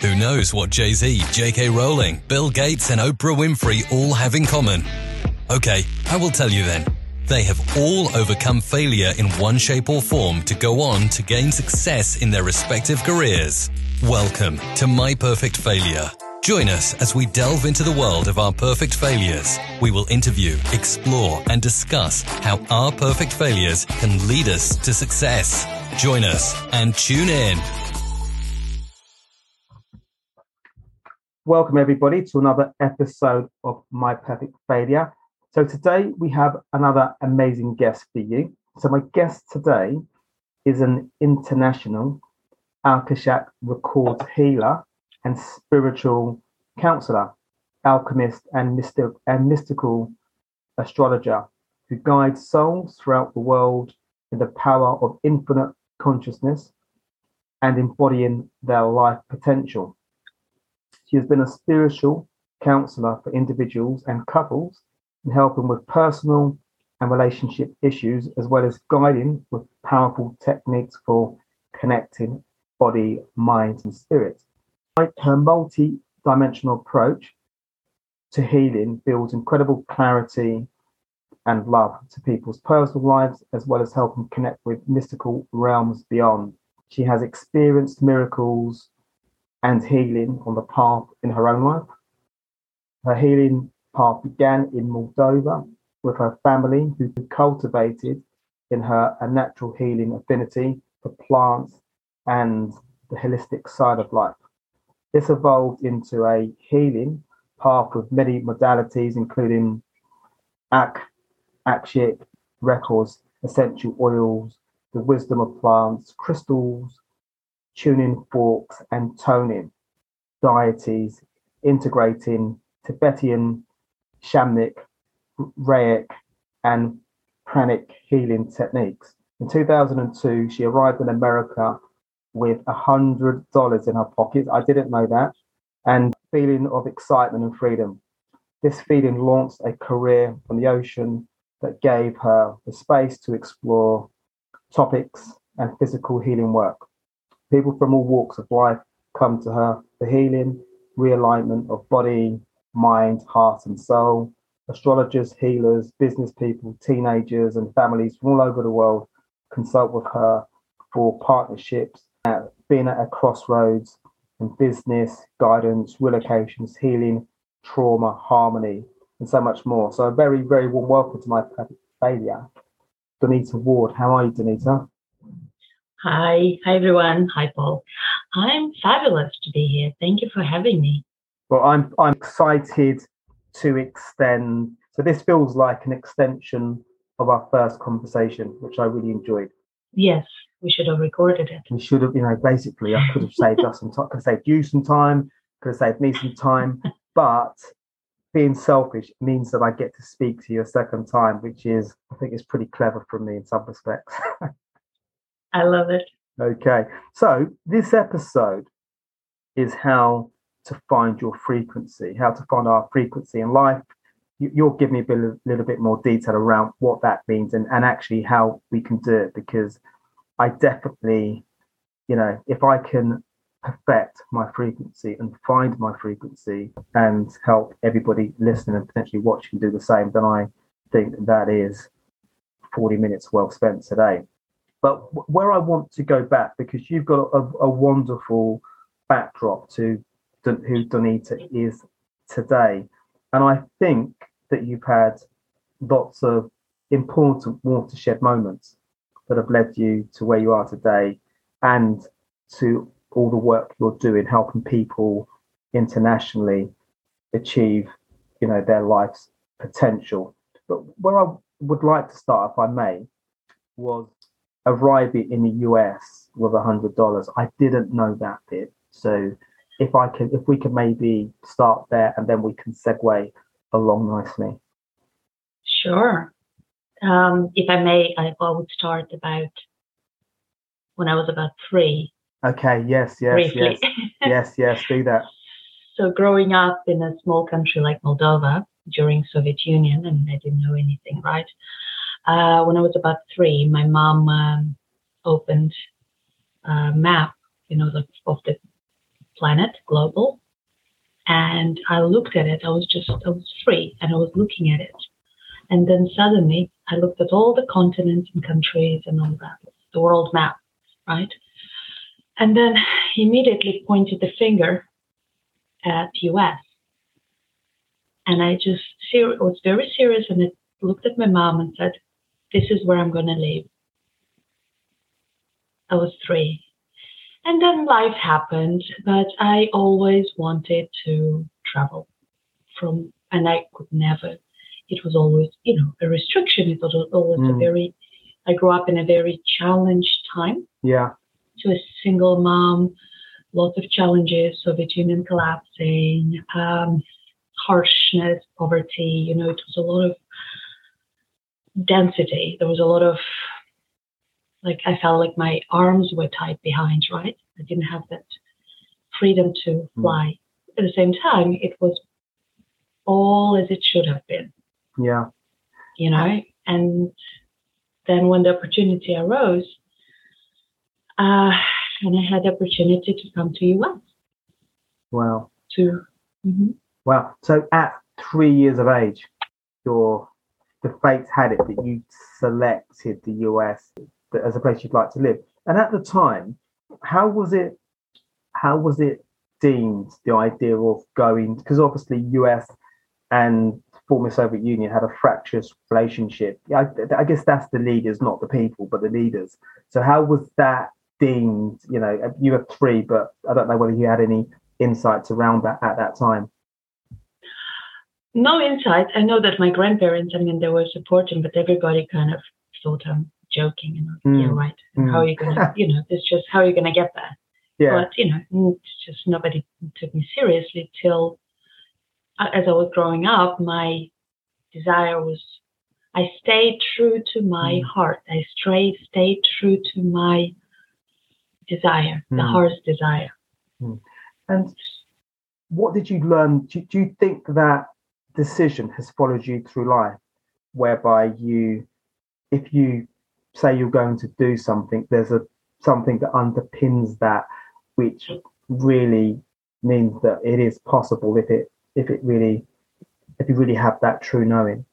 Who knows what Jay Z, J.K. Rowling, Bill Gates, and Oprah Winfrey all have in common? Okay, I will tell you then. They have all overcome failure in one shape or form to go on to gain success in their respective careers. Welcome to My Perfect Failure. Join us as we delve into the world of our perfect failures. We will interview, explore, and discuss how our perfect failures can lead us to success. Join us and tune in. Welcome, everybody, to another episode of My Perfect Failure. So, today we have another amazing guest for you. So, my guest today is an international Akashic records healer and spiritual counselor, alchemist, and, mystic, and mystical astrologer who guides souls throughout the world in the power of infinite consciousness and embodying their life potential. She has been a spiritual counselor for individuals and couples in helping with personal and relationship issues, as well as guiding with powerful techniques for connecting body, mind, and spirit. Her multi dimensional approach to healing builds incredible clarity and love to people's personal lives, as well as helping connect with mystical realms beyond. She has experienced miracles and healing on the path in her own life. Her healing path began in Moldova with her family, who cultivated in her a natural healing affinity for plants and the holistic side of life. This evolved into a healing path with many modalities, including Ak, Akshik, records, essential oils, the wisdom of plants, crystals, tuning forks and toning deities, integrating Tibetan, shamanic, Reiki, and pranic healing techniques. In 2002, she arrived in America with a hundred dollars in her pocket. I didn't know that, and feeling of excitement and freedom. This feeling launched a career on the ocean that gave her the space to explore topics and physical healing work. People from all walks of life come to her for healing, realignment of body, mind, heart, and soul. Astrologers, healers, business people, teenagers, and families from all over the world consult with her for partnerships, uh, being at a crossroads in business, guidance, relocations, healing, trauma, harmony, and so much more. So, a very, very warm welcome to my failure. Donita Ward. How are you, Donita? Hi, hi everyone. Hi, Paul. I'm fabulous to be here. Thank you for having me. Well, I'm I'm excited to extend. So this feels like an extension of our first conversation, which I really enjoyed. Yes, we should have recorded it. We should have, you know, basically, I could have saved us some time, could have saved you some time, could have saved me some time, but being selfish means that I get to speak to you a second time, which is, I think, is pretty clever from me in some respects. I love it. Okay. So this episode is how to find your frequency, how to find our frequency in life. You'll give me a, bit, little bit more detail around what that means and, and actually how we can do it because I definitely, you know, if I can perfect my frequency and find my frequency and help everybody listening and potentially watching do the same, then I think that is 40 minutes well spent today. But where I want to go back, because you've got a, a wonderful backdrop to who Donita is today. And I think that you've had lots of important watershed moments that have led you to where you are today and to all the work you're doing, helping people internationally achieve, you know, their life's potential. But where I would like to start, if I may, was arriving in the US with a hundred dollars. I didn't know that bit. So if I can, if we can maybe start there and then we can segue along nicely. Sure. Um, if I may, I, I would start about when I was about three. Okay. Yes. Yes. Briefly. Yes. yes. Yes. Do that. So growing up in a small country like Moldova during Soviet Union, and I didn't know anything, right? Uh, when I was about three, my mom um, opened a map, you know, the, of the planet, global. And I looked at it. I was just, I was free and I was looking at it. And then suddenly I looked at all the continents and countries and all that, the world map, right? And then immediately pointed the finger at US. And I just ser- was very serious and I looked at my mom and said, This is where I'm going to live. I was three. And then life happened, but I always wanted to travel from, and I could never. It was always, you know, a restriction. It was always mm. a very, I grew up in a very challenged time. Yeah. To a single mom, lots of challenges, Soviet Union collapsing, um, harshness, poverty. You know, it was a lot of density. There was a lot of like I felt like my arms were tied behind, right? I didn't have that freedom to hmm. fly. Mm. At the same time, it was all as it should have been. Yeah. You know, and then when the opportunity arose, uh, and I had the opportunity to come to US. Wow. To. Mm-hmm. Wow. So at three years of age, your the fates had it that you selected the US as a place you'd like to live. And at the time, how was it? How was it deemed the idea of going? Because obviously, US and former Soviet Union had a fractious relationship. I, I guess that's the leaders, not the people, but the leaders. So how was that deemed? You know, you were three, but I don't know whether you had any insights around that at that time. No insight. I know that my grandparents, I mean, they were supporting, but everybody kind of thought I'm joking and like, mm. yeah, right. Mm. How are you gonna, you know, it's just how are you gonna get there? Yeah. But you know, it's just nobody took me seriously till uh, as I was growing up, my desire was I stayed true to my mm. heart. I stayed stayed true to my desire, the mm. heart's desire. Mm. And what did you learn? Do, do you think that decision has followed you through life, whereby you, if you say you're going to do something, there's a something that underpins that, which really means that it is possible if it if it really if you really have that true knowing.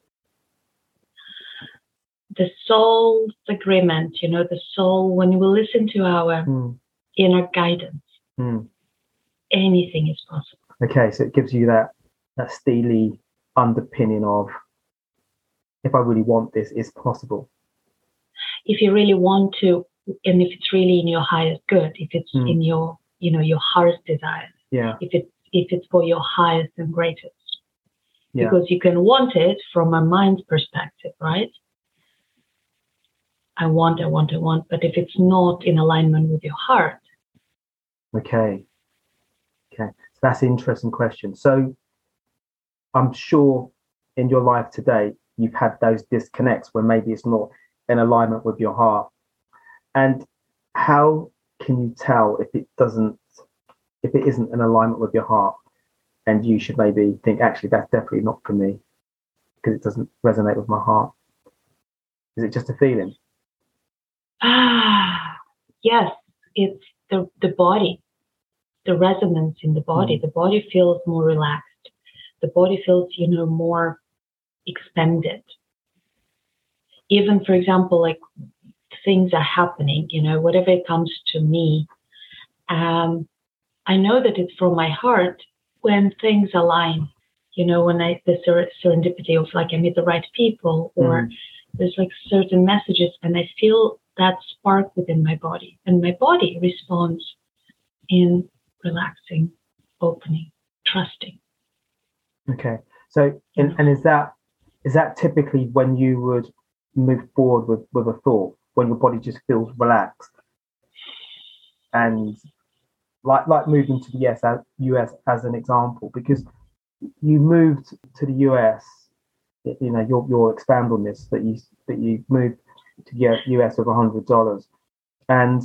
The soul's agreement, you know, the soul when we listen to our mm. inner guidance, mm. anything is possible. Okay, so it gives you that that steely underpinning of if I really want this, it's possible if you really want to, and if it's really in your highest good, if it's mm. in your, you know, your heart's desire, yeah. if it's if it's for your highest and greatest, yeah. because you can want it from a mind's perspective, right? I want, I want, I want, but if it's not in alignment with your heart, okay, okay, so that's an interesting question. So, I'm sure in your life today you've had those disconnects where maybe it's not in alignment with your heart. And how can you tell if it doesn't, if it isn't in alignment with your heart? And you should maybe think, actually, that's definitely not for me because it doesn't resonate with my heart. Is it just a feeling? Ah, yes, it's the, the body, the resonance in the body. Mm. The body feels more relaxed. The body feels, you know, more expanded even for example like things are happening you know whatever comes to me um, i know that it's from my heart when things align you know when i the ser- serendipity of like i meet the right people or mm. there's like certain messages and i feel that spark within my body and my body responds in relaxing opening trusting okay. So and, and is that is that typically when you would move forward with, with a thought when your body just feels relaxed? And like like moving to the US as, US as an example because you moved to the US you know you'll, you'll expand on this that you that you moved to the US with a hundred dollars. And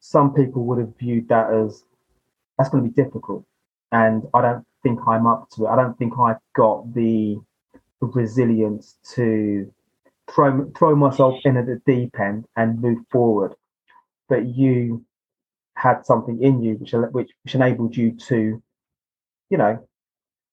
some people would have viewed that as that's going to be difficult. And I don't think I'm up to it I don't think I've got the resilience to throw throw myself in at the deep end and move forward. But you had something in you which which, which enabled you to, you know,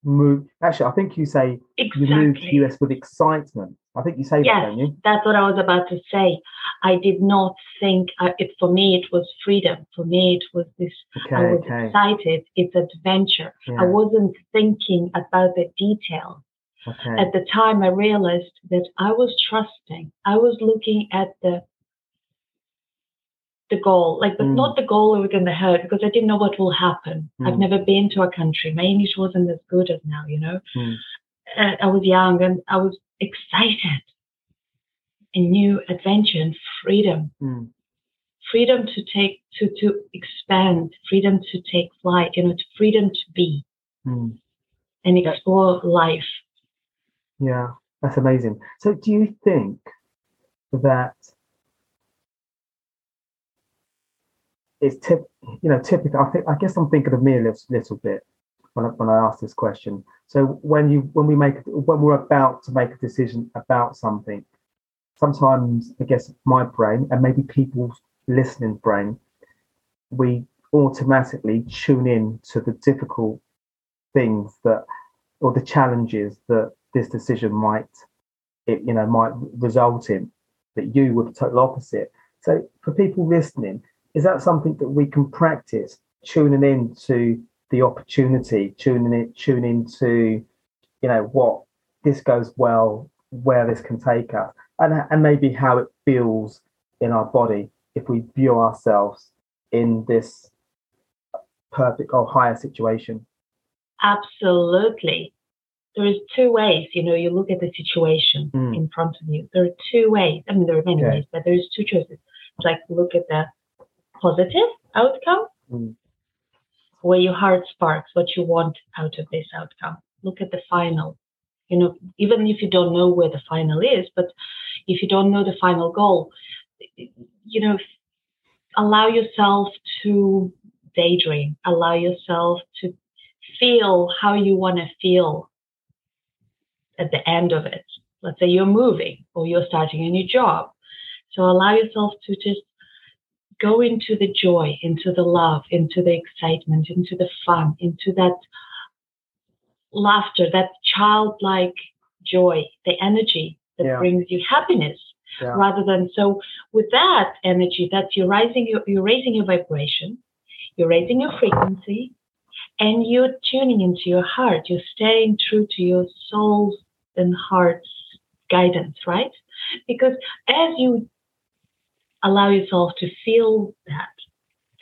move. Actually, I think you say exactly. you moved to US with excitement. I think you say yes, that, you? That's what I was about to say. I did not think uh, it for me. It was freedom. For me, it was this. Okay, I was okay. excited. It's adventure. Yeah. I wasn't thinking about the details. Okay. At the time, I realized that I was trusting. I was looking at the the goal, like, but Mm. not the goal within the head, because I didn't know what will happen. I've Mm. never been to a country. My English wasn't as good as now, you know. Mm. Uh, I was young and I was excited. A new adventure and freedom, Mm. freedom to take, to to expand, freedom to take flight, you know, freedom to be Mm. and Yeah. explore life. Yeah, that's amazing. So, do you think that it's tip, you know, typical? I think I guess I'm thinking of me a little, little bit when I, when I ask this question. So, when you when we make when we're about to make a decision about something, sometimes I guess my brain and maybe people's listening brain, we automatically tune in to the difficult things that or the challenges that this decision might it you know might result in that you were the total opposite so for people listening is that something that we can practice tuning in to the opportunity tuning in tuning into you know what this goes well where this can take us and, and maybe how it feels in our body if we view ourselves in this perfect or higher situation Absolutely. There is two ways, you know, you look at the situation Mm. in front of you. There are two ways. I mean, there are many Okay. ways, but there's two choices. It's like look at the positive outcome, Mm. Where your heart sparks what you want out of this outcome. Look at the final. You know, even if you don't know where the final is, but if you don't know the final goal, you know, allow yourself to daydream, allow yourself to feel how you want to feel at the end of it. Let's say you're moving or you're starting a new job. So allow yourself to just go into the joy, into the love, into the excitement, into the fun, into that laughter, that childlike joy, the energy that Yeah. brings you happiness Yeah. rather than so with that energy that you're rising your, you're raising your vibration you're raising your frequency and you're tuning into your heart you're staying true to your soul's and heart's guidance right because as you allow yourself to feel that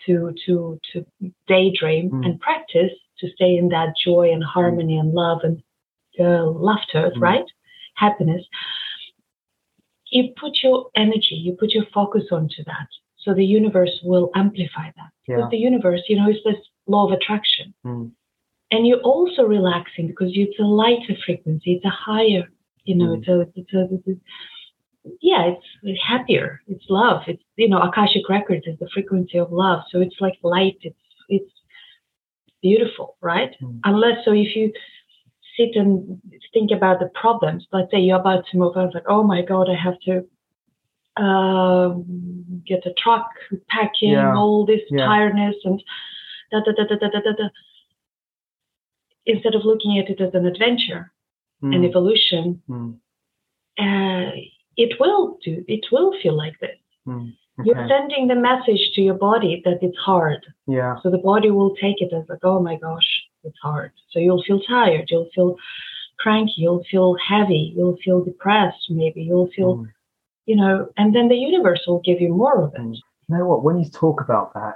to to to daydream Mm. and practice to stay in that joy and harmony and love and uh, laughter Mm. right happiness you put your energy, you put your focus onto that. So the universe will amplify that. Because Yeah. the universe, you know, is this law of attraction. Mm. And you're also relaxing because it's a lighter frequency, it's a higher, you know, Mm. it's, a, it's, a, it's a, yeah, it's, it's happier. It's love. It's, you know, Akashic Records is the frequency of love. So it's like light. It's, it's beautiful, right? Mm. Unless, so if you sit and think about the problems. Let's say you're about to move on, it's like, oh my God, I have to um, get a truck, packing, Yeah. all this Yeah. tiredness and da da da da da da da. Instead of looking at it as an adventure, an Mm. evolution, Mm. uh, it will do. It will feel like this. Mm. You're sending the message to your body that it's hard. Yeah. So the body will take it as like, oh my gosh, it's hard. So you'll feel tired, you'll feel cranky, you'll feel heavy, you'll feel depressed, maybe you'll feel, Mm. you know, and then the universe will give you more of it. Mm. You know what? When you talk about that,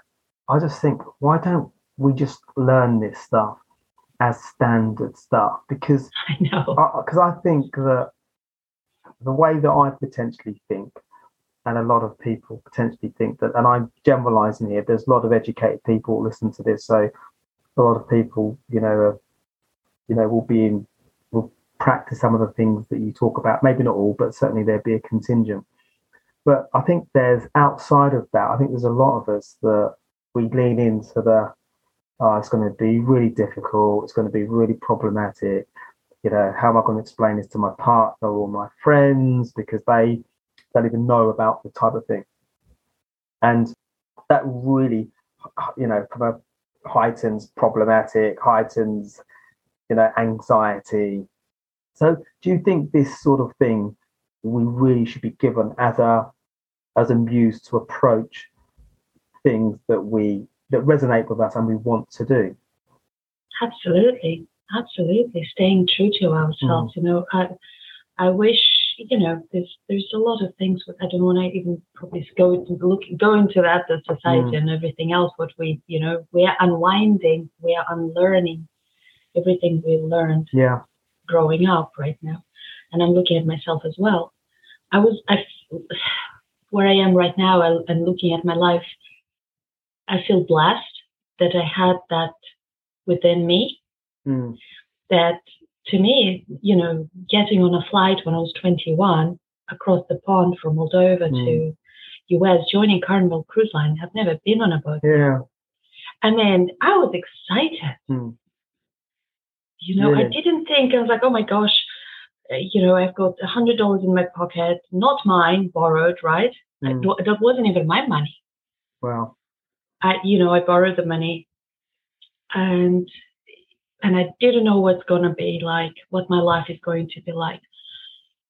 I just think, why don't we just learn this stuff as standard stuff? Because I know. because I, think that the way that I potentially think, and a lot of people potentially think that, and I'm generalizing here. There's a lot of educated people listen to this, so a lot of people, you know, are, you know, will be in, will practice some of the things that you talk about. Maybe not all, but certainly there'd be a contingent. But I think there's outside of that. I think there's a lot of us that we lean into the, oh, it's going to be really difficult. It's going to be really problematic you know, how am I going to explain this to my partner or my friends because they don't even know about the type of thing. And that really you know, heightens problematic, heightens, you know, anxiety. So, do you think this sort of thing we really should be given as a as a muse to approach things that we that resonate with us and we want to do? Absolutely, absolutely. Staying true to ourselves. Mm. You know, I I wish you know there's there's a lot of things. I don't want to even probably go into look go into that the society mm. and everything else. What we you know we are unwinding, we are unlearning everything we learned. Yeah. Growing up right now, and I'm looking at myself as well. I was I where I am right now I, and looking at my life. I feel blessed that I had that within me. Mm. That to me, you know, getting on a flight when I was 21 across the pond from Moldova mm. to US, joining Carnival Cruise Line, I've never been on a boat. Yeah. And then I was excited. Mm. You know, I didn't think, I was like, oh my gosh, uh, you know, I've got a hundred dollars in my pocket, not mine, borrowed, right? Mm. I, that wasn't even my money. Wow. I, you know, I borrowed the money and and I didn't know what's going to be like, what my life is going to be like.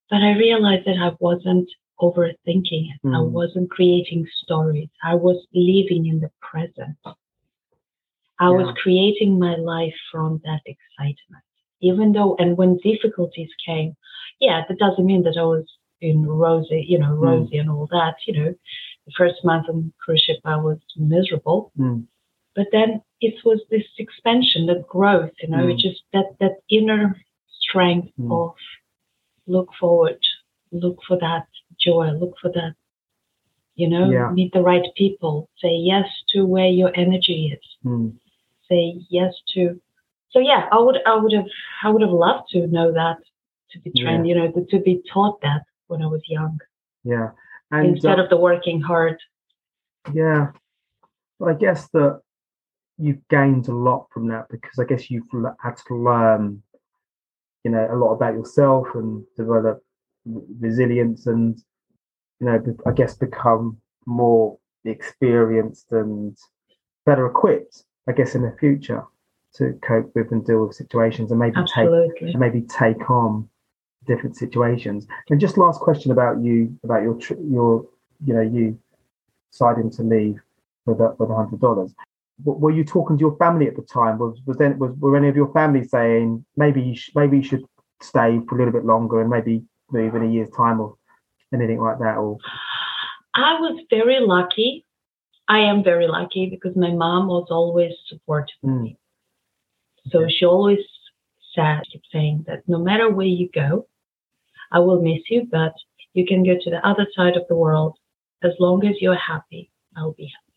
But I realized that I wasn't overthinking it. Mm. I wasn't creating stories. I was living in the present. I yeah. was creating my life from that excitement. Even though, and when difficulties came, yeah, that doesn't mean that I was in rosy, you know, hmm. rosy mm. and all that. You know, the first month on cruise ship, I was miserable. Mm. But then it was this expansion, that growth, you know, mm. it just that that inner strength mm. of look forward, look for that joy, look for that, you know, yeah. meet the right people, say yes to where your energy is, mm. say yes to. So yeah, I would I would have I would have loved to know that to be trained, yeah. you know, to, be taught that when I was young. Yeah. And, instead uh, of the working hard. Yeah. I guess that you've gained a lot from that because I guess you've had to learn, you know, a lot about yourself and develop resilience and, you know, I guess become more experienced and better equipped, I guess, in the future to cope with and deal with situations and maybe Absolutely. take maybe take on different situations. And just last question about you about your your you know you deciding to leave with a, with a hundred dollars were you talking to your family at the time? Was was then was were any of your family saying maybe you sh- maybe you should stay for a little bit longer and maybe move in a year's time or anything like that? Or I was very lucky. I am very lucky because my mom was always supportive mm. me. So she always said, keep saying that no matter where you go, I will miss you, but you can go to the other side of the world as long as you're happy. I'll be happy.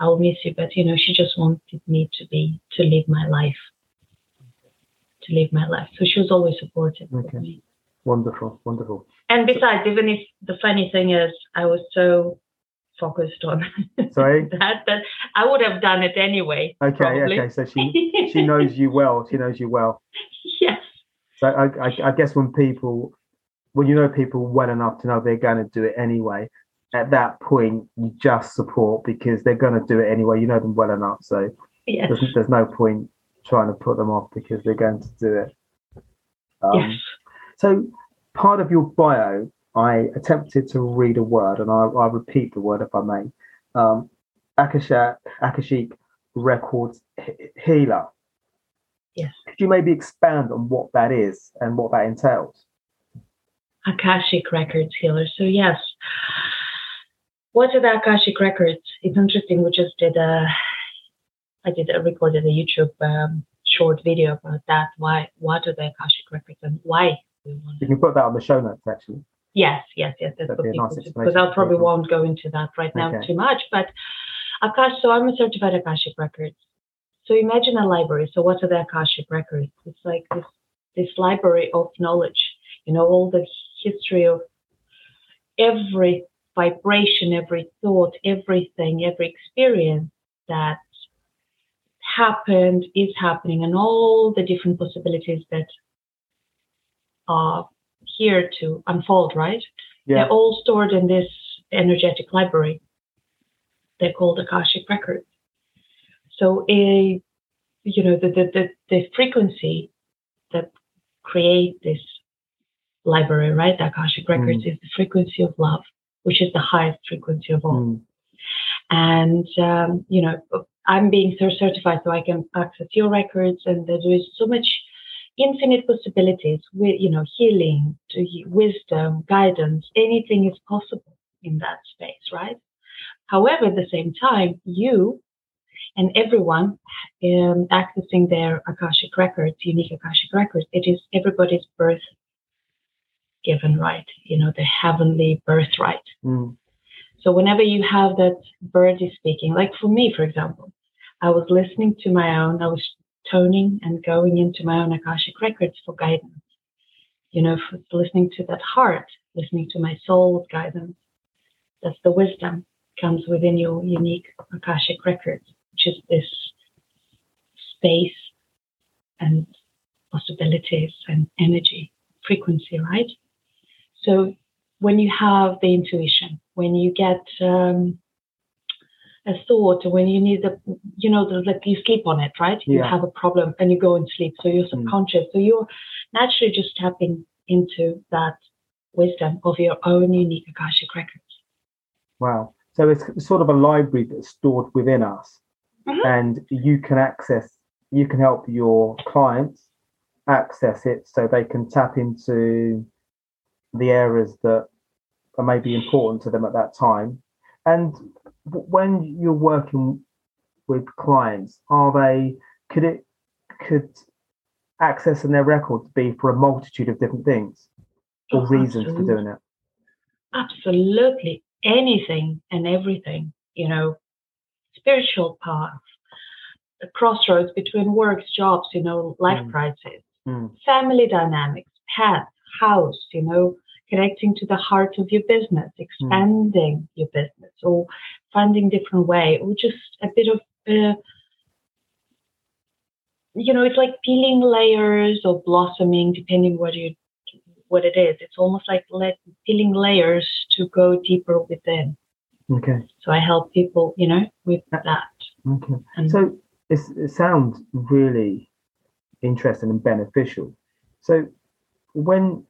I'll miss you. But you know, she just wanted me to be to live my life, to live my life. So she was always supportive okay. of me. Wonderful, wonderful. And besides, even if the funny thing is, I was so focused on Sorry? that that I would have done it anyway. Okay, probably. okay. So she she knows you well. She knows you well. Yes. So I, I, I guess when people, when you know people well enough to know they're going to do it anyway, at that point you just support because they're going to do it anyway. You know them well enough, so yes. there's, there's, no point trying to put them off because they're going to do it. Um, yes. So part of your bio, I attempted to read a word, and I, I repeat the word if I may. Um, Akasha, Akashic Records Healer. Yes. Could you maybe expand on what that is and what that entails? Akashic Records Healer. So yes, what are the Akashic records? It's interesting. We just did a, I did a recorded a YouTube um, short video about that. Why? What are the Akashic records and why? You can put that on the show notes actually. Yes, yes, yes. That's That'd for nice because I probably won't go into that right now okay. too much. But Akash, so I'm a certified Akashic records. So imagine a library. So what are the Akashic records? It's like this this library of knowledge. You know, all the history of every vibration, every thought, everything, every experience that happened, is happening, and all the different possibilities that are here to unfold, right? Yeah. They're all stored in this energetic library. They're called Akashic records. So a you know the the the, the frequency that create this library, right? The Akashic records mm. is the frequency of love, which is the highest frequency of all. Mm. And um, you know, I'm being certified so I can access your records, and there is so much infinite possibilities with you know healing, wisdom, guidance. Anything is possible in that space, right? However, at the same time, you and everyone um, accessing their Akashic records, unique Akashic records, it is everybody's birth given right, you know, the heavenly birthright. Mm. So whenever you have that birdie speaking, like for me, for example, I was listening to my own, I was toning and going into my own Akashic records for guidance. You know, for listening to that heart, listening to my soul's guidance. That's the wisdom comes within your unique Akashic records, which is this space and possibilities and energy, frequency, right? So when you have the intuition, when you get um, a thought, when you need the, you know, the, like you sleep on it, right? Yeah. You have a problem and you go and sleep. So you're mm. subconscious. Mm. So you're naturally just tapping into that wisdom of your own unique Akashic records. Wow. So it's sort of a library that's stored within us. Mm-hmm. And you can access, you can help your clients access it so they can tap into the areas that are maybe important to them at that time. And when you're working with clients, are they could it could accessing their records be for a multitude of different things or oh, reasons for doing it? Absolutely, anything and everything. You know, spiritual path, the crossroads between works, jobs. You know, life mm. crisis, mm. family dynamics, pets, house, you know, connecting to the heart of your business, hmm. expanding mm. your business, or finding different way, or just a bit of, uh, you know, it's like peeling layers or blossoming, depending what you what it is. It's almost like let, peeling layers to go deeper within. Okay. So I help people, you know, with uh, that. Okay. And so it sounds really interesting and beneficial. So when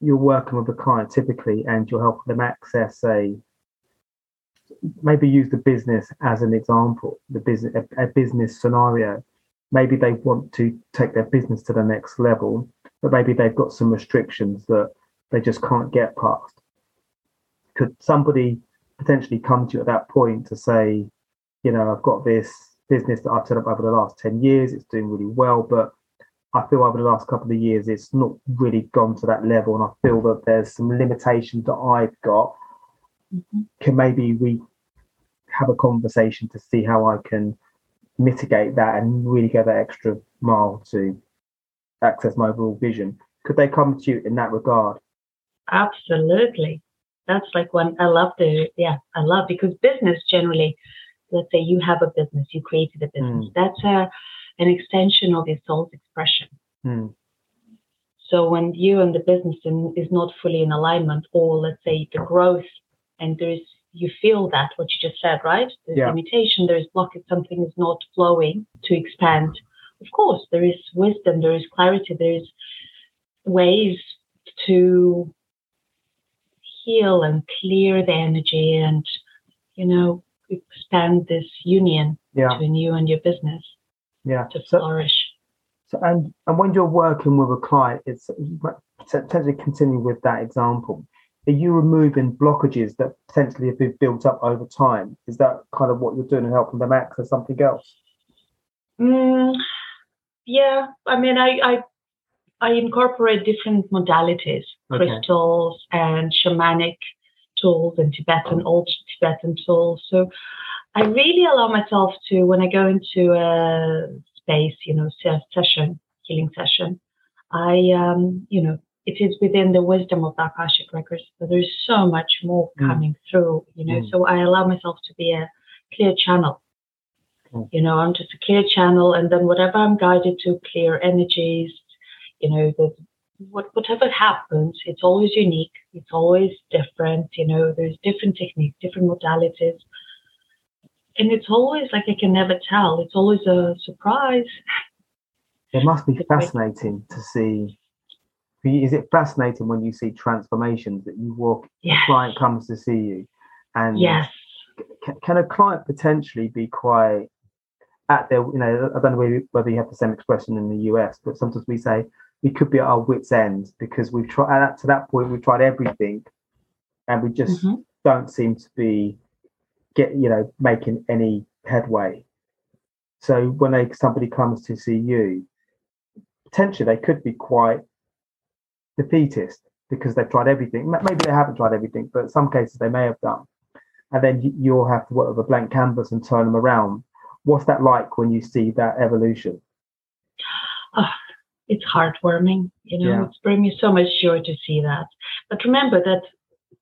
you're working with a client typically and you're helping them access a maybe use the business as an example the business a, a, business scenario. Maybe they want to take their business to the next level but maybe they've got some restrictions that they just can't get past. Could somebody potentially come to you at that point to say you know i've got this business that i've set up over the last 10 years it's doing really well but I feel over the last couple of years it's not really gone to that level, and I feel that there's some limitations that I've got. Mm-hmm. Can maybe we have a conversation to see how I can mitigate that and really go that extra mile to access my overall vision? Could they come to you in that regard? Absolutely. That's like one I love to yeah, I love because business generally, let's say you have a business, you created a business. Mm. That's a an extension of your soul's expression. Mm. So when you and the business in, is not fully in alignment, or let's say the growth, and there's you feel that what you just said, right? There's yeah. limitation, there's blockage, something is not flowing to expand. Of course, there is wisdom, there is clarity, there is ways to heal and clear the energy and you know expand this union yeah. between you and your business yeah to flourish so, so and and when you're working with a client it's potentially continue with that example are you removing blockages that potentially have been built up over time is that kind of what you're doing and helping them access something else mm, yeah i mean i i I incorporate different modalities, okay. crystals and shamanic tools and Tibetan, old Tibetan tools. So I really allow myself to, when I go into a space, you know, session, healing session, I, um, you know, it is within the wisdom of the Akashic records, but there's so much more mm. coming through, you know, mm. so I allow myself to be a clear channel. Mm. You know, I'm just a clear channel, and then whatever I'm guided to, clear energies, you know, the what, whatever happens, it's always unique. It's always different. You know, there's different techniques, different modalities and it's always like I can never tell. It's always a surprise. It must be fascinating to see. Is it fascinating when you see transformations that you walk, yes. a client comes to see you, and yes, can, can a client potentially be quite at their, you know, I don't know whether you have the same expression in the US, but sometimes we say we could be at our wits' end because we've tried to that point we've tried everything, and we just mm-hmm. don't seem to be get you know making any headway. So when they, somebody comes to see you, potentially they could be quite defeatist because they've tried everything. Maybe they haven't tried everything, but in some cases they may have done. And then you'll have to work with a blank canvas and turn them around. What's that like when you see that evolution? Oh, it's heartwarming. You know, yeah. it's bringing me so much joy to see that. But remember that,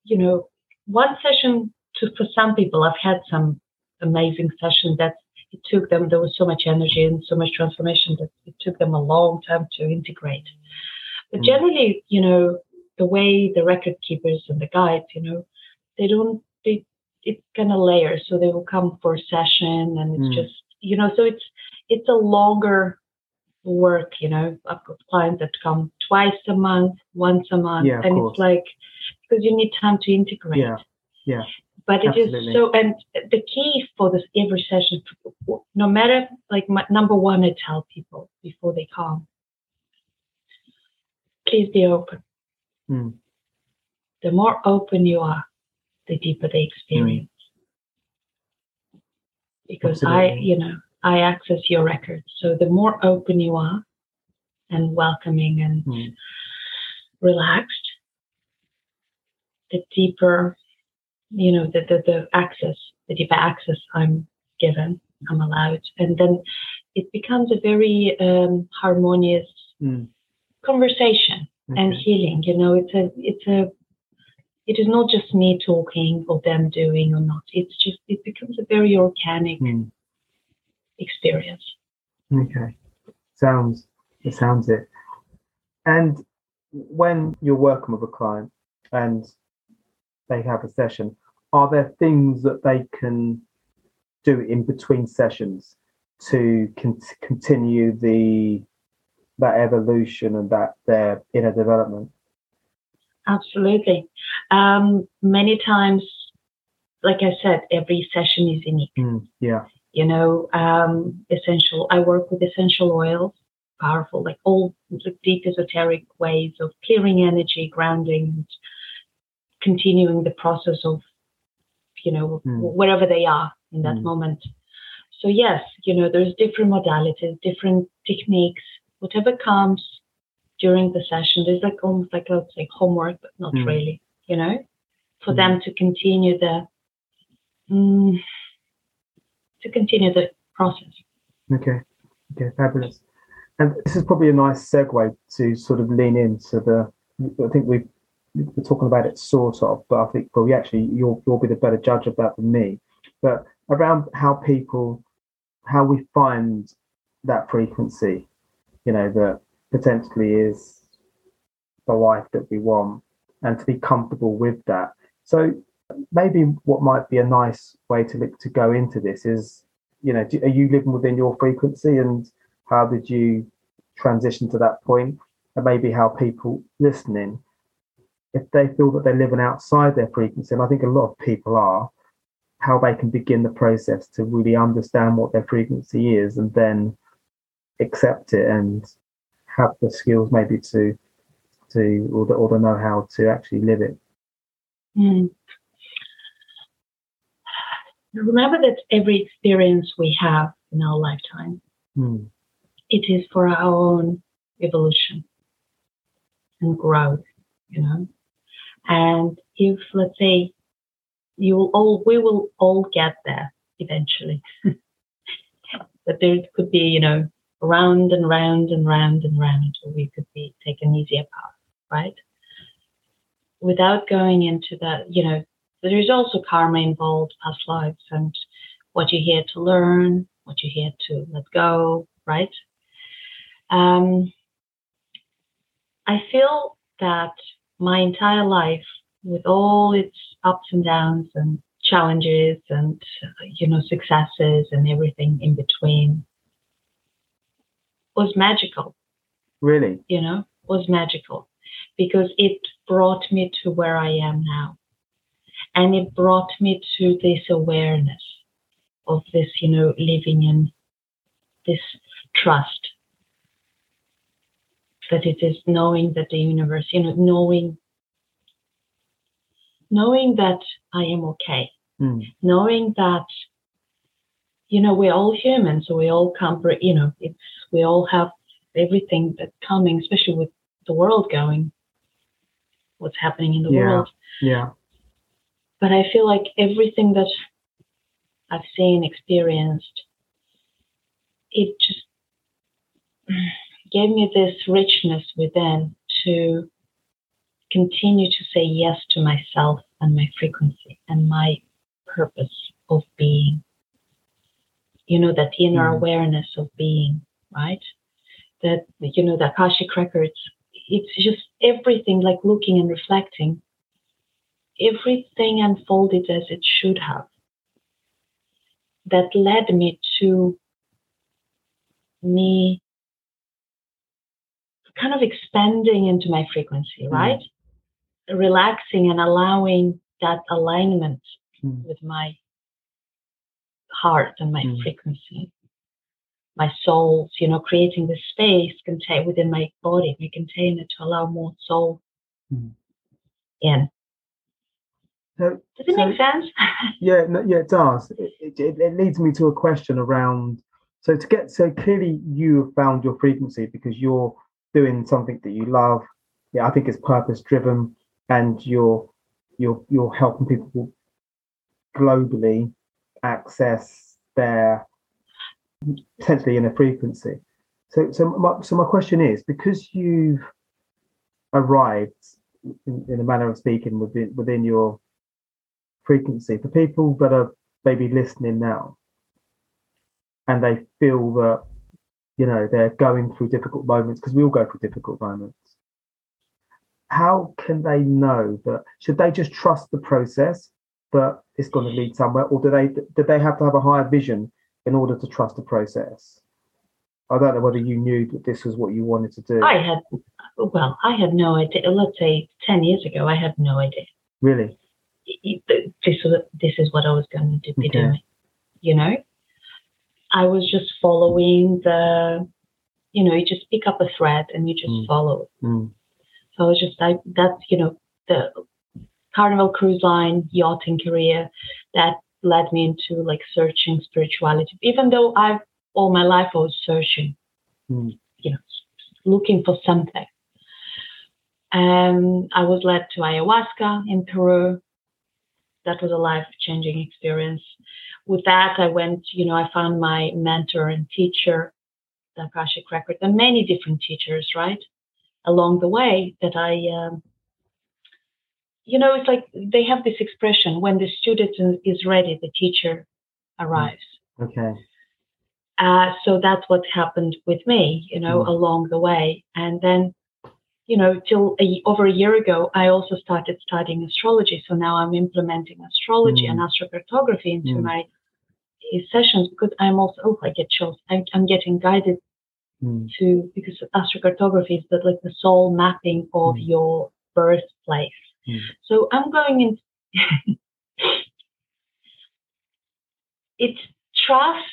you know, one session to for some people, I've had some amazing sessions that it took them, there was so much energy and so much transformation that it took them a long time to integrate. But mm. generally, you know, the way the record keepers and the guides, you know, they don't, they, it's kind of layers. So they will come for a session and it's mm. just, you know, so it's, it's a longer work, you know, I've got clients that come twice a month, once a month, yeah, and course. it's like, because you need time to integrate. Yeah. Yeah. But it Absolutely. is so, and the key for this every session, no matter like my, number one, I tell people before they come, please be open. Mm. The more open you are, the deeper the experience. Mm. Because Absolutely. I, you know, I access your records. So the more open you are and welcoming and mm. relaxed, the deeper you know, the, the, the access, the deeper access I'm given, I'm allowed. And then it becomes a very um, harmonious mm. conversation okay. and healing. You know, it's a, it's a, it is not just me talking or them doing or not. It's just, it becomes a very organic mm. experience. Okay. Sounds, it sounds it. And when you're working with a client and they have a session, are there things that they can do in between sessions to con- continue the that evolution and that their inner development? Absolutely. Um, many times, like I said, every session is unique. Mm, yeah. You know, um, essential. I work with essential oils, powerful, like all deep esoteric ways of clearing energy, grounding, continuing the process of, you know, mm. wherever they are in that mm. moment. So yes, you know, there's different modalities, different techniques, whatever comes during the session. There's like almost like let's say homework, but not mm. really, you know, for them hmm. to continue the mm, to continue the process. Okay. Okay, fabulous. And this is probably a nice segue to sort of lean into the I think we've we're talking about it sort of, but I think well, yeah, actually you'll you'll be the better judge of that than me. But around how people, how we find that frequency, you know, that potentially is the life that we want, and to be comfortable with that. So maybe what might be a nice way to look to go into this is, you know, do, are you living within your frequency, and how did you transition to that point, and maybe how people listening if they feel that they're living outside their frequency, and I think a lot of people are, how they can begin the process to really understand what their frequency is and then accept it and have the skills maybe to to or the, or the know how to actually live it. Mm. Remember that every experience we have in our lifetime, mm. it is for our own evolution and growth, you know. And if, let's say, you will all, we will all get there eventually. but there could be, you know, round and round and round and round until we could be take an easier path, right? Without going into that, you know, there is also karma involved, past lives, and what you're here to learn, what you're here to let go, right? Um, I feel that my entire life, with all its ups and downs and challenges and you know successes and everything in between was magical Really? you know was magical because it brought me to where i am now and it brought me to this awareness of this you know living in this trust that it is knowing that the universe you know knowing knowing that i am okay Mm. knowing that you know we're all human so we all come you know it's we all have everything that's coming especially with the world going what's happening in the Yeah. world Yeah. but i feel like everything that i've seen experienced it just gave me this richness within to continue to say yes to myself and my frequency and my purpose of being. You know, that inner Mm. awareness of being, right? That, you know, the Akashic records, it's just everything like looking and reflecting. Everything unfolded as it should have. That led me to me kind of expanding into my frequency, Mm. right? Relaxing and allowing that alignment Mm. with my heart and my Mm. frequency, my souls, you know, creating the space contain within my body, my container to allow more soul Mm. in. So, Does it so- make sense? yeah, no, yeah, it does. It, it, it leads me to a question around. So to get so clearly, you have found your frequency because you're doing something that you love. Yeah, I think it's purpose driven, and you're you're you're helping people globally access their potentially in a frequency. So so my so my question is because you've arrived in, in a manner of speaking within within your frequency for people that are maybe listening now and they feel that you know they're going through difficult moments because we all go through difficult moments how can they know that should they just trust the process that it's going to lead somewhere or do they do they have to have a higher vision in order to trust the process i don't know whether you knew that this was what you wanted to do I had, well, I had no idea. Let's say 10 years ago, I had no idea. really this this is what I was going to be Okay. doing. You know, I was just following the, you know, you just pick up a thread and you just Mm. follow. Mm, So I was just like that's you know the Carnival Cruise Line yachting career that led me into like searching spirituality. Even though I've all my life I was searching, mm, you know, looking for something. And I was led to ayahuasca in Peru. That was a life changing experience. With that, I went, you know, I found my mentor and teacher, the Akashic Record, and many different teachers, right? Along the way that I, um, you know, it's like they have this expression when the student is ready, the teacher arrives. okay Uh, so that's what happened with me, you know, Mm. along the way. And then, you know, till a, over a year ago, I also started studying astrology. So now I'm implementing astrology and Mm. astrocartography into Mm. my uh, sessions because I'm also, oh, I get chills. I'm, I'm getting guided Mm, to, because astrocartography is the, like the soul mapping of Mm. your birthplace. Mm. So I'm going in, it's trust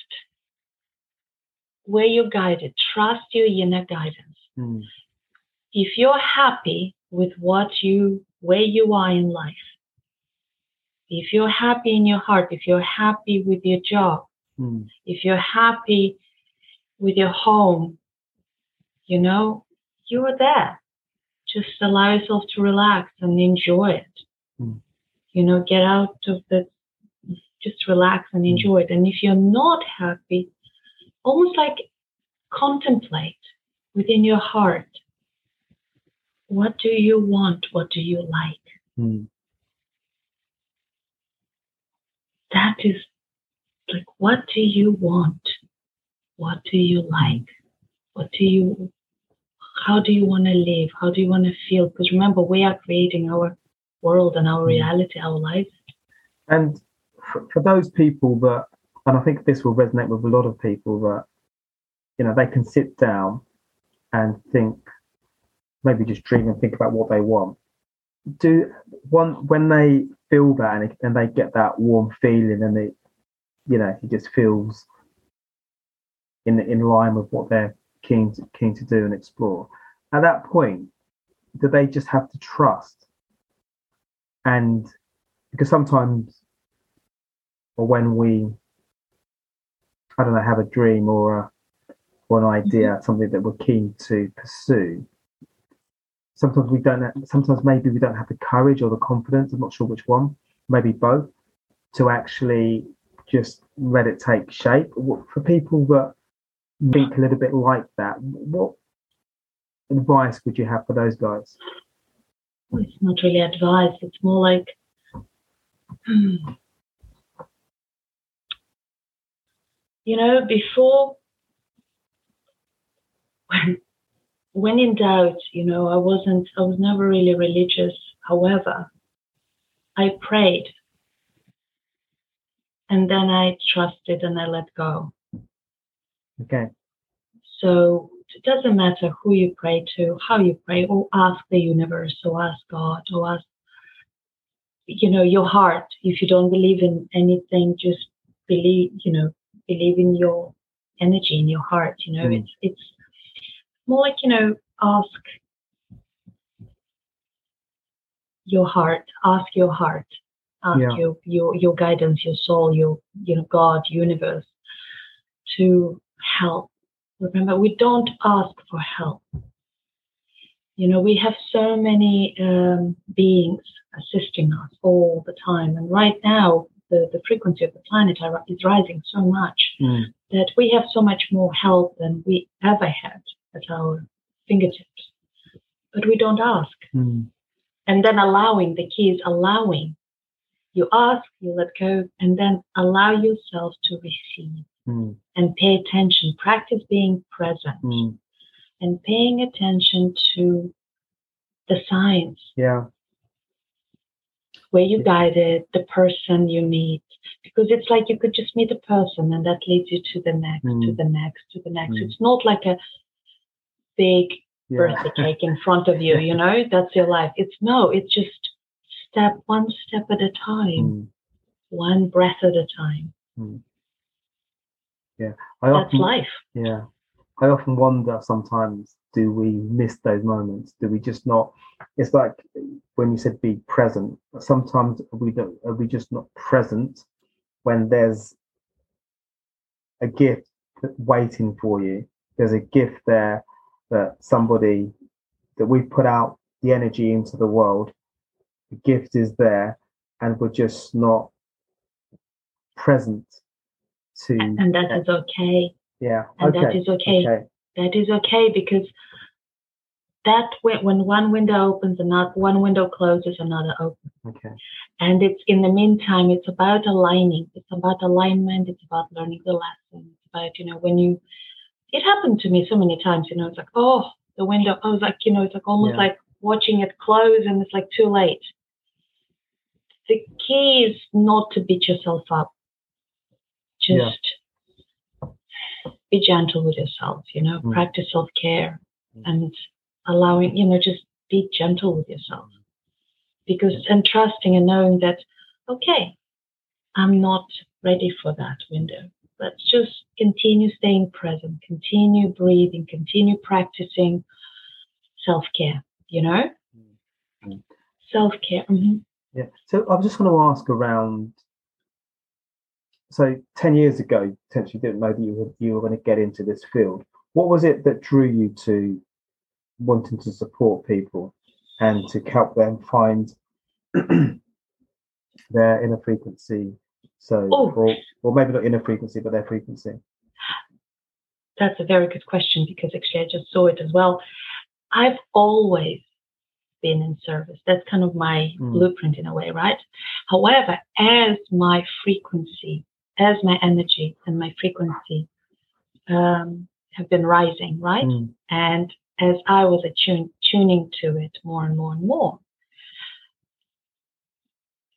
where you're guided. Trust your inner guidance. mm, If you're happy with what you, where you are in life, if you're happy in your heart, if you're happy with your job, mm, if you're happy with your home, you know, you're there. Just allow yourself to relax and enjoy it. Mm. You know, get out of the, just relax and enjoy it. And if you're not happy, almost like contemplate within your heart what do you want? What do you like? mm, That is like, what do you want? What do you like? What do you, how do you want to live? How do you want to feel? Because remember, we are creating our world and our Mm. reality, our lives. And for, for those people that, and I think this will resonate with a lot of people that, you know, they can sit down and think, maybe just dream and think about what they want. Do one when they feel that and, and they get that warm feeling and it, you know, it just feels in in line with what they're keen to, keen to do and explore. At that point, do they just have to trust? And because sometimes, or when we, I don't know, have a dream or a, or an idea, mm-hmm. something that we're keen to pursue. Sometimes we don't. Sometimes maybe we don't have the courage or the confidence. I'm not sure which one. Maybe both to actually just let it take shape. For people that think a little bit like that, what advice would you have for those guys? It's not really advice. It's more like you know, before when when in doubt, you know, I wasn't I was never really religious. However, I prayed and then I trusted and I let go. Okay. So it doesn't matter who you pray to, how you pray, or ask the universe, or ask God, or ask, you know, your heart. If you don't believe in anything, just believe, you know, believe in your energy, in your heart. You know, mm. it's it's more like you know, ask your heart, ask your heart, ask yeah. your your your guidance, your soul, your you know, God, universe, to help Remember, we don't ask for help. You know, we have so many um, beings assisting us all the time. And right now, the, the frequency of the planet is rising so much mm. that we have so much more help than we ever had at our fingertips. But we don't ask. Mm. And then allowing, the key is allowing. You ask, you let go, and then allow yourself to receive mm. and pay attention. Practice being present mm. and paying attention to the signs. Yeah. Where you guided, the person you meet. Because it's like you could just meet a person and that leads you to the next, mm. to the next, to the next. It's not like a big yeah. birthday cake in front of you, you know, that's your life. It's no, it's just step one step at a time, mm. one breath at a time. Mm. Yeah, I that's often, life. Yeah, I often wonder sometimes, do we miss those moments? Do we just not? It's like when you said be present. Sometimes we don't. Are we just not present when there's a gift waiting for you? There's a gift there that somebody that we put out the energy into the world. The gift is there, and we're just not present to and that is okay yeah and okay. that is okay. okay. that is okay because that when one window opens another one window closes another opens okay and it's in the meantime it's about aligning it's about alignment it's about learning the lesson it's about you know when you it happened to me so many times you know it's like oh the window i was like you know it's like almost yeah. like watching it close and it's like too late the key is not to beat yourself up just yeah. be gentle with yourself, you know, mm. practice self care mm. and allowing, you know, just be gentle with yourself. Because, and trusting and knowing that, okay, I'm not ready for that window. Let's just continue staying present, continue breathing, continue practicing self care, you know? Mm. Self care. Mm-hmm. Yeah. So I'm just going to ask around so 10 years ago potentially didn't know that you were, you were going to get into this field what was it that drew you to wanting to support people and to help them find their inner frequency so oh. or, or maybe not inner frequency but their frequency that's a very good question because actually i just saw it as well i've always been in service that's kind of my mm. blueprint in a way right however as my frequency as my energy and my frequency um, have been rising, right? Mm. And as I was attune, tuning to it more and more and more,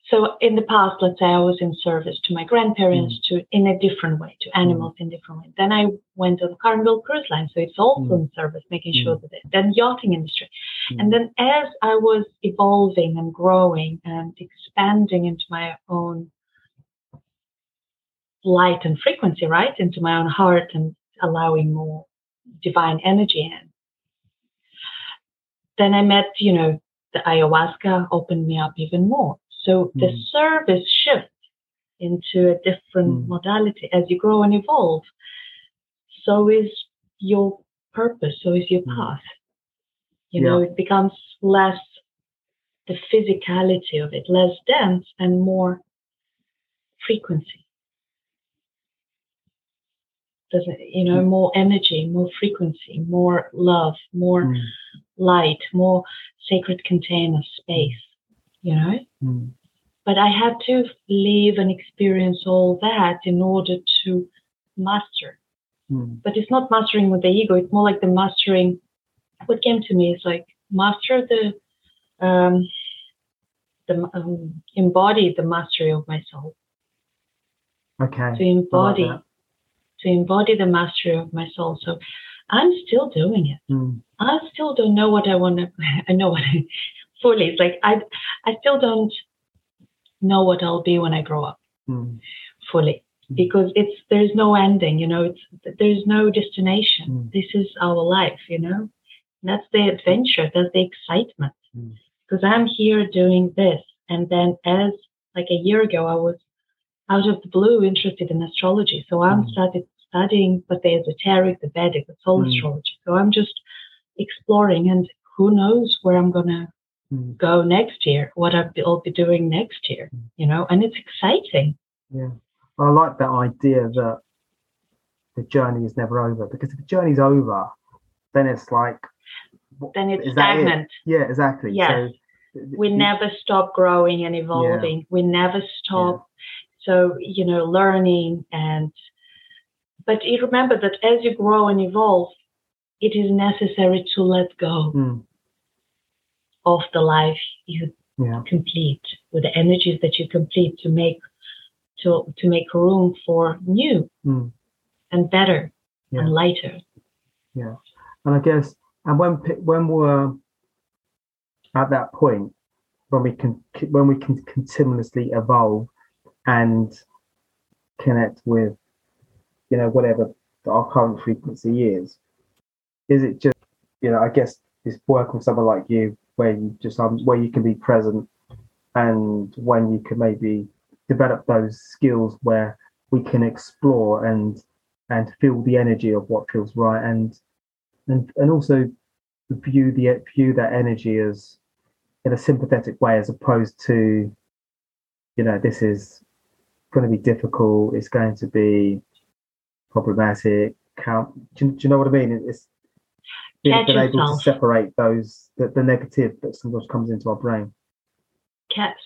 so in the past, let's say I was in service to my grandparents, mm. to in a different way, to animals mm. in different way. Then I went on the Carnival Cruise Line, so it's also mm. in service, making sure mm. that it, then yachting industry, mm. and then as I was evolving and growing and expanding into my own light and frequency, right, into my own heart and allowing more divine energy in. Then I met, you know, the ayahuasca opened me up even more. So the mm. service shifts into a different mm. modality as you grow and evolve. So is your purpose, so is your hmm. path. You yeah. know, it becomes less the physicality of it, less dense and more frequency. Does it, you know, hmm. more energy, more frequency, more love, more mm. light, more sacred container space you know. Mm. But I had to live and experience all that in order to master. Mm. But it's not mastering with the ego, it's more like the mastering. What came to me is like master the, um, the um, embody the mastery of my soul. Okay. To embody, like to embody the mastery of my soul. So I'm still doing it. Mm. I still don't know what I want to. I know what I, fully. It's like I I still don't know what I'll be when I grow up mm. fully hmm. because it's there's no ending. You know, it's there's no destination. Mm. This is our life. You know, that's the adventure. That's the excitement. Mm. Because I'm here doing this, and then as like a year ago, I was out of the blue interested in astrology. So I'm hmm. started studying, but the esoteric, the Vedic, the soul hmm. astrology. So I'm just exploring, and who knows where I'm gonna mm. go next year, what I'll be doing next year, mm. you know, and it's exciting. Yeah. Well, I like that idea that the journey is never over because if the journey's over, then it's like, then it's stagnant. It? Yeah, exactly. Yes. So, we never stop growing and evolving. Yeah. We never stop. Yeah. So, you know, learning and, but you remember that as you grow and evolve, it is necessary to let go. Mm of the life you yeah. complete, with the energies that you complete to make to to make room for new mm. and better yeah. and lighter. Yeah, and I guess and when when we're at that point when we can when we can continuously evolve and connect with you know whatever our current frequency is is it just you know i guess it's work with someone like you where you just um, where you can be present and when you can maybe develop those skills where we can explore and and feel the energy of what feels right and and and also view the view that energy as in a sympathetic way as opposed to you know this is going to be difficult it's going to be problematic count do, do you know what i mean? It's been, been able to separate those the, the negative that sometimes comes into our brain.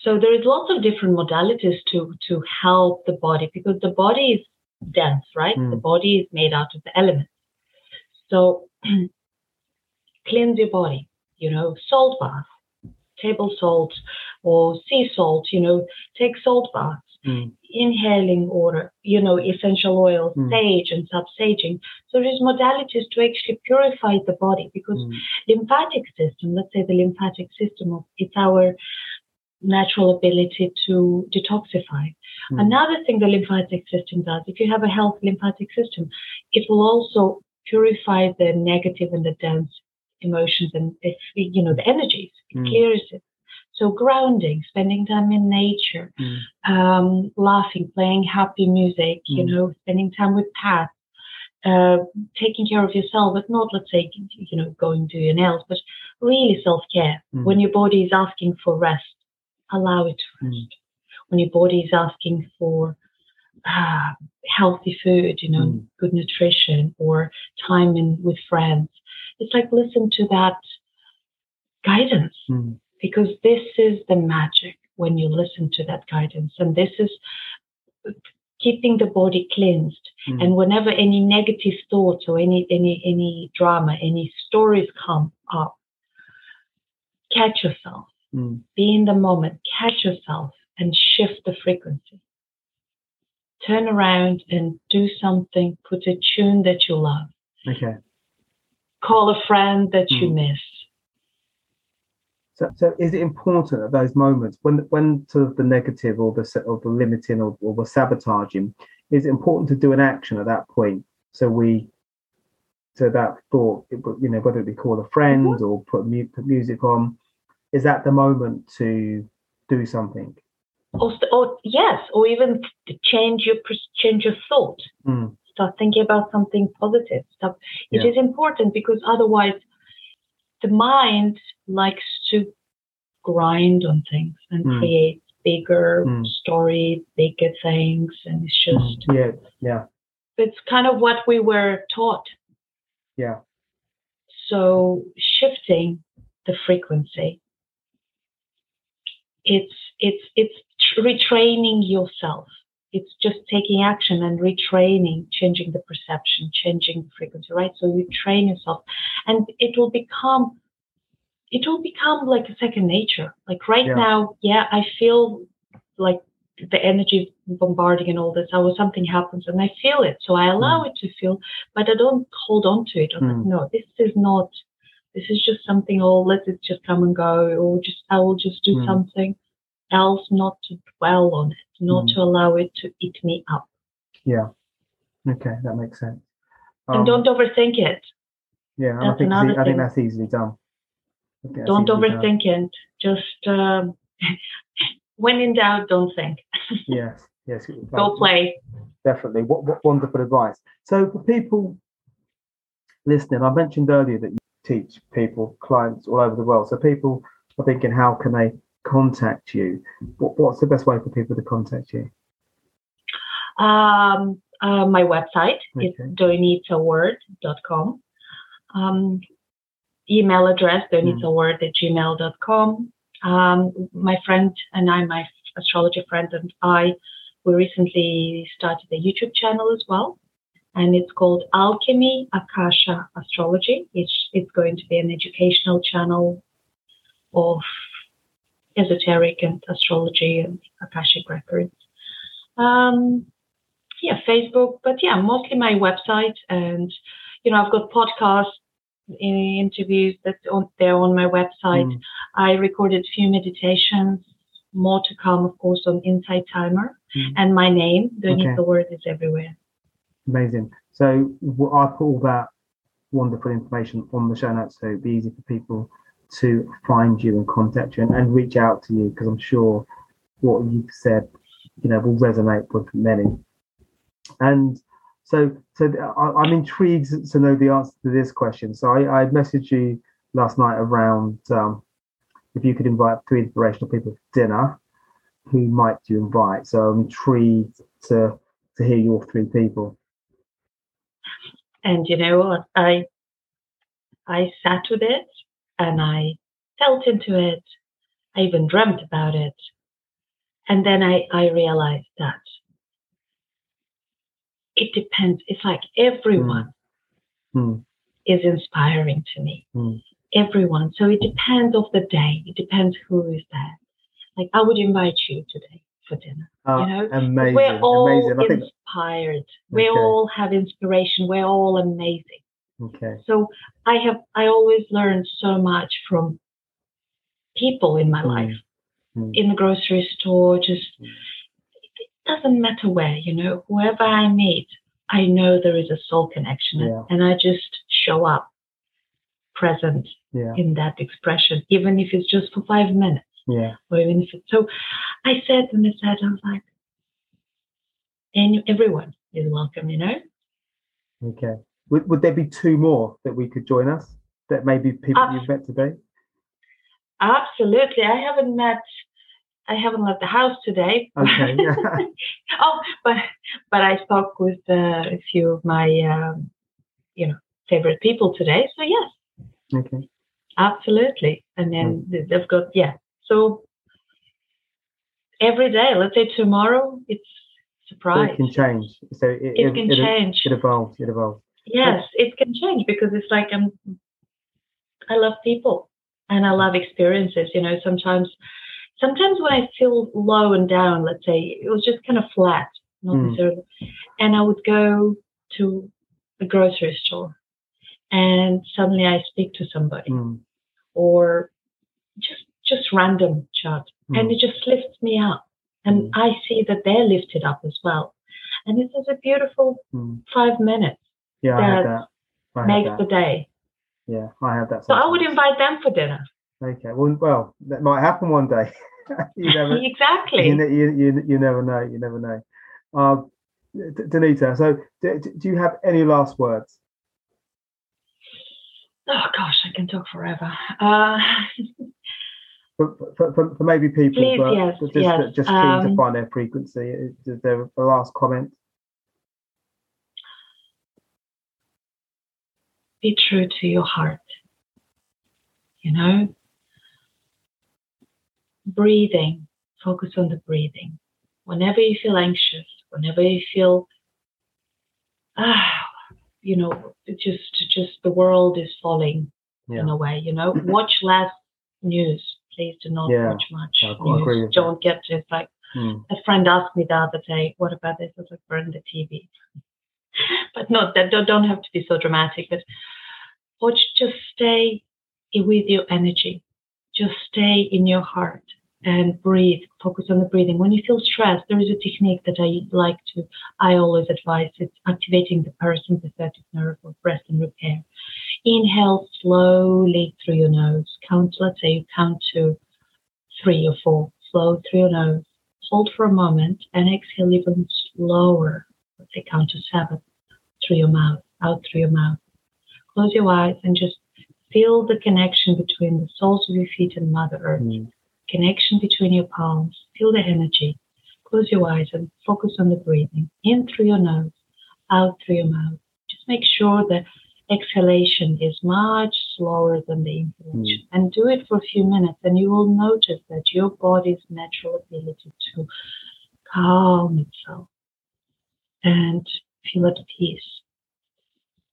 So there is lots of different modalities to to help the body because the body is dense right? Mm. the body is made out of the elements. So cleanse your body you know salt bath table salt or sea salt you know take salt baths mm. inhaling or you know essential oils, mm. sage and sub-saging. So there's modalities to actually purify the body because mm. lymphatic system, let's say the lymphatic system, it's our natural ability to detoxify. Mm. Another thing the lymphatic system does, if you have a healthy lymphatic system, it will also purify the negative and the dense emotions and if you know the energies. It mm. clears it. So grounding, spending time in nature, mm. um, laughing, playing happy music, mm. you know, spending time with pets, uh, taking care of yourself, but not, let's say, you know, going to your nails, but really self-care. Mm. When your body is asking for rest, allow it to rest. Mm. When your body is asking for uh, healthy food, you know, mm. good nutrition or time in with friends, it's like listen to that guidance. Mm because this is the magic when you listen to that guidance. And this is keeping the body cleansed. Mm. And whenever any negative thoughts or any, any, any drama, any stories come up, catch yourself. Mm. Be in the moment, catch yourself, and shift the frequency. Turn around and do something, put a tune that you love. Okay. Call a friend that you Mm. miss. So, so is it important at those moments when when sort of the negative or the or the limiting or, or the sabotaging, is it important to do an action at that point? So we, so that thought, you know, whether it be call a friend or put, mu- put music on, is that the moment to do something? Or, or yes, or even change your change your thought. Mm, Start thinking about something positive. Stop. It Yeah. is important because otherwise, the mind likes to grind on things and Mm. create bigger Mm. stories, bigger things, and it's just mm, yeah, yeah, it's kind of what we were taught. yeah, So shifting the frequency, it's it's it's retraining yourself. It's just taking action and retraining, changing the perception, changing the frequency, right? So you train yourself, and it will become it will become like a second nature. Like right Yeah. now, yeah, I feel like the energy is bombarding and all this. Or something happens and I feel it, so I allow it to feel, but I don't hold on to it. I'm like, Mm. no, this is not. This is just something. Oh, let it just come and go, or just I will just do Mm. something else, not to dwell on it, not Mm. to allow it to eat me up, yeah. Okay, that makes sense. and Um, don't overthink it. Yeah, and I think another I think that's easily done. That's don't easily done. overthink it. Just um, when in doubt, don't think. Yes, yes. Go play. Definitely. What, what wonderful advice. So for people listening, I mentioned earlier that you teach people, clients all over the world. So people are thinking, how can they contact you? What, what's the best way for people to contact you? Um, uh, my website is Okay. donitaword.com. Um, email address donitaword at gmail.com. Um, my friend and I, my astrology friend and I, we recently started a YouTube channel as well. And it's called Alchemy Akasha Astrology. It's, it's going to be an educational channel of esoteric and astrology and Akashic records. Um, yeah, Facebook, but yeah, mostly my website. And, you know, I've got podcasts, in- interviews that on there on my website. Mm, I recorded a few meditations, more to come, of course, on Insight Timer. Mm. And my name, Donita Okay. The Word, is everywhere. amazing. So I put all that wonderful information on the show notes so it'd be easy for people to find you and contact you and, and reach out to you because I'm sure what you've said, you know, will resonate with many. And so, so I, I'm intrigued to know the answer to this question. So I, I messaged you last night around um, if you could invite three inspirational people for dinner, who might you invite? So I'm intrigued to to hear your three people. And you know what? I I sat with it and I felt into it. I even dreamt about it. And then I, I realized that it depends. It's like everyone Hmm. is inspiring to me. Hmm. Everyone. So it depends of the day. It depends who is there. Like I would invite you today for dinner. Ah, You know, amazing, We're all amazing. I think inspired. We Okay. all have inspiration. We're all amazing. Okay. So I have I always learned so much from people in my Hmm. life, Hmm. in the grocery store, just Hmm. it doesn't matter where, you know, whoever I meet, I know there is a soul connection and- Yeah. and I just show up present Yeah, in that expression, even if it's just for five minutes yeah, or even if it's so I said and I said, I was like, and everyone is welcome, you know? okay. Would, would there be two more that we could join us? That maybe people Uh, you've met today? Absolutely. I haven't met I haven't left the house today. Okay. oh, but but I spoke with uh, a few of my um, you know favorite people today. So yes, okay. absolutely. And then th- they've got yeah. So every day, let's say tomorrow, it's So surprise. it can change. So it, It can change. It evolves. It evolves. Yes, it can change because it's like I'm. I love people and I love experiences. You know, sometimes sometimes when I feel low and down, let's say it was just kind of flat, not Mm. necessarily, and I would go to a grocery store, and suddenly I speak to somebody, Mm. or just just random chat, and Mm. it just lifts me up, and Mm. I see that they're lifted up as well, and this is a beautiful Mm. five minutes Yeah, I had that. I makes that. the day. Yeah, I have that. So I would invite them for dinner. Okay. Well, well, that might happen one day. you never. exactly. You, you, you, you never know. You never know. Uh, D- Danita, so do, do you have any last words? Oh gosh, I can talk forever. Uh, For, for, for, for maybe people Please, yes, just, yes. just keen to Um, find their frequency. Is there a last comment? Be true to your heart. You know, breathing, focus on the breathing. Whenever you feel anxious, whenever you feel, ah, you know, just, just the world is falling in a way, you know, watch less news. Please do not Yeah, watch much news. Don't get to, it's like, Hmm. a friend asked me the other day, "What about this?" I was like, "Burn the TV." but not that don't, have to be so dramatic. But oh, watch, just stay with your energy. Just stay in your heart and breathe. Focus on the breathing. When you feel stressed, there is a technique that I like to. I always advise. It's activating the parasympathetic nerve of rest and repair. Inhale slowly through your nose. Count. Let's say you count to three or four. Slow through your nose hold for a moment and exhale even slower. Say count to seven through your mouth, out through your mouth. Close your eyes and just feel the connection between the soles of your feet and Mother Earth. Mm. Connection between your palms. Feel the energy. Close your eyes and focus on the breathing. In through your nose, out through your mouth. Just make sure the exhalation is much slower than the inhalation. And do it for a few minutes, and you will notice that your body's natural ability to calm itself and feel at peace.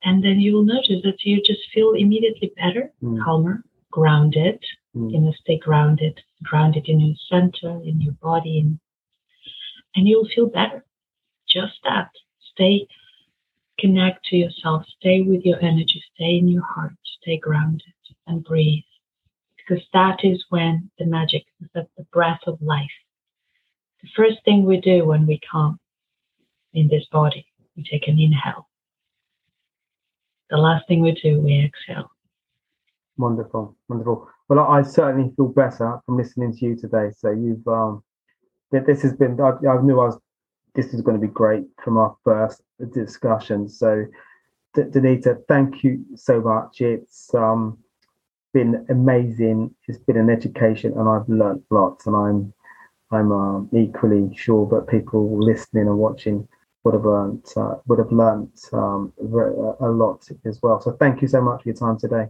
And then you will notice that you just feel immediately better, Mm. calmer, grounded. Mm. You know, stay grounded, grounded in your center, in your body, and, and you'll feel better. Just that. Stay connect to yourself, stay with your energy, stay in your heart, stay grounded and breathe. Because that is when the magic, that's the breath of life. The first thing we do when we come in this body, we take an inhale. The last thing we do, we exhale. Wonderful, wonderful. Well, I certainly feel better from listening to you today. So you've um, this has been. I, I knew I was. This is going to be great from our first discussion. So, D- Danita, thank you so much. It's um, been amazing. It's been an education, and I've learnt lots. And I'm I'm um, equally sure that people listening and watching would have learnt uh, would have learnt um, a lot as well. So, thank you so much for your time today.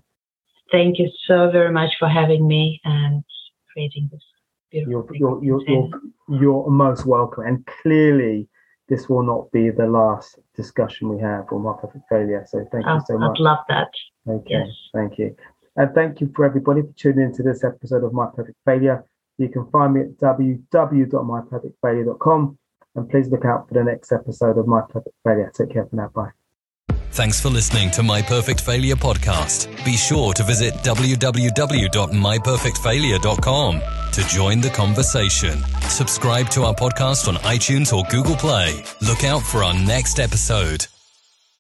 Thank you so very much for having me and creating this beautiful You're, you're, you're, you're, you're most welcome. And clearly, this will not be the last discussion we have on my perfect failure. So thank you Oh, so much. I'd love that. Okay, Yes. thank you. And thank you for everybody for tuning into this episode of My Perfect Failure. You can find me at www.myperfectfailure.com and please look out for the next episode of My Perfect Failure. Take care for now. Bye. Thanks for listening to My Perfect Failure podcast. Be sure to visit www.myperfectfailure.com to join the conversation. Subscribe to our podcast on iTunes or Google Play. Look out for our next episode.